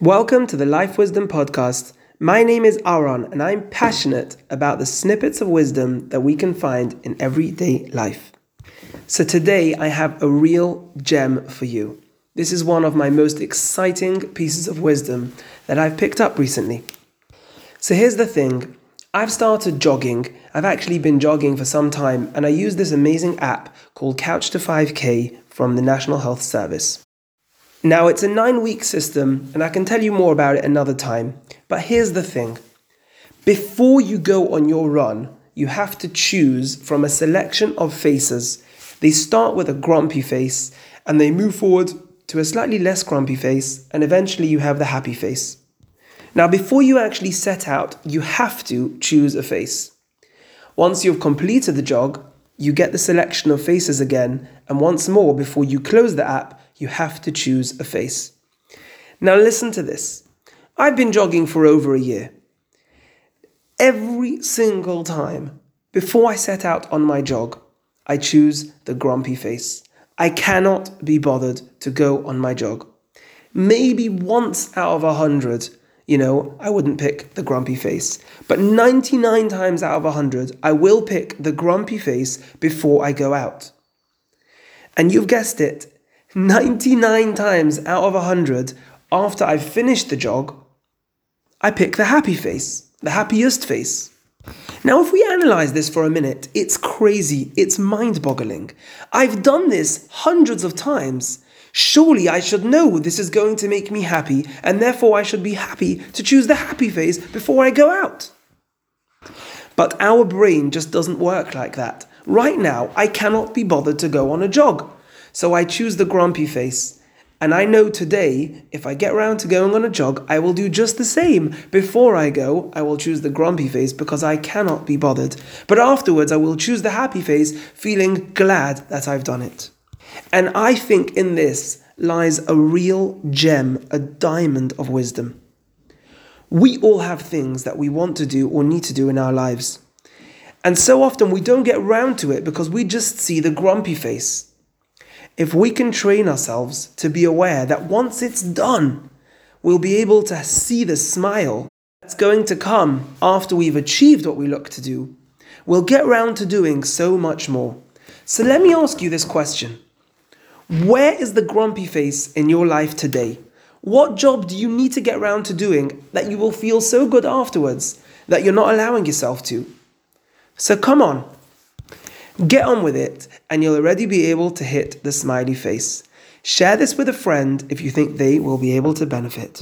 Welcome to the Life Wisdom Podcast. My name is Aaron, and I'm passionate about the snippets of wisdom that we can find in everyday life. So, today I have a real gem for you. This is one of my most exciting pieces of wisdom that I've picked up recently. So, here's the thing I've started jogging. I've actually been jogging for some time, and I use this amazing app called Couch to 5K from the National Health Service. Now, it's a nine week system, and I can tell you more about it another time. But here's the thing before you go on your run, you have to choose from a selection of faces. They start with a grumpy face and they move forward to a slightly less grumpy face, and eventually you have the happy face. Now, before you actually set out, you have to choose a face. Once you've completed the jog, you get the selection of faces again, and once more, before you close the app, you have to choose a face. Now, listen to this. I've been jogging for over a year. Every single time before I set out on my jog, I choose the grumpy face. I cannot be bothered to go on my jog. Maybe once out of a hundred, you know, I wouldn't pick the grumpy face. But 99 times out of 100, I will pick the grumpy face before I go out. And you've guessed it, 99 times out of 100, after I've finished the jog, I pick the happy face, the happiest face. Now, if we analyze this for a minute, it's crazy, it's mind boggling. I've done this hundreds of times. Surely I should know this is going to make me happy, and therefore I should be happy to choose the happy face before I go out. But our brain just doesn't work like that. Right now, I cannot be bothered to go on a jog. So I choose the grumpy face. And I know today, if I get around to going on a jog, I will do just the same. Before I go, I will choose the grumpy face because I cannot be bothered. But afterwards, I will choose the happy face, feeling glad that I've done it. And I think in this lies a real gem, a diamond of wisdom. We all have things that we want to do or need to do in our lives. And so often we don't get round to it because we just see the grumpy face. If we can train ourselves to be aware that once it's done, we'll be able to see the smile that's going to come after we've achieved what we look to do, we'll get round to doing so much more. So let me ask you this question Where is the grumpy face in your life today? What job do you need to get round to doing that you will feel so good afterwards that you're not allowing yourself to? So come on, Get on with it, and you'll already be able to hit the smiley face. Share this with a friend if you think they will be able to benefit.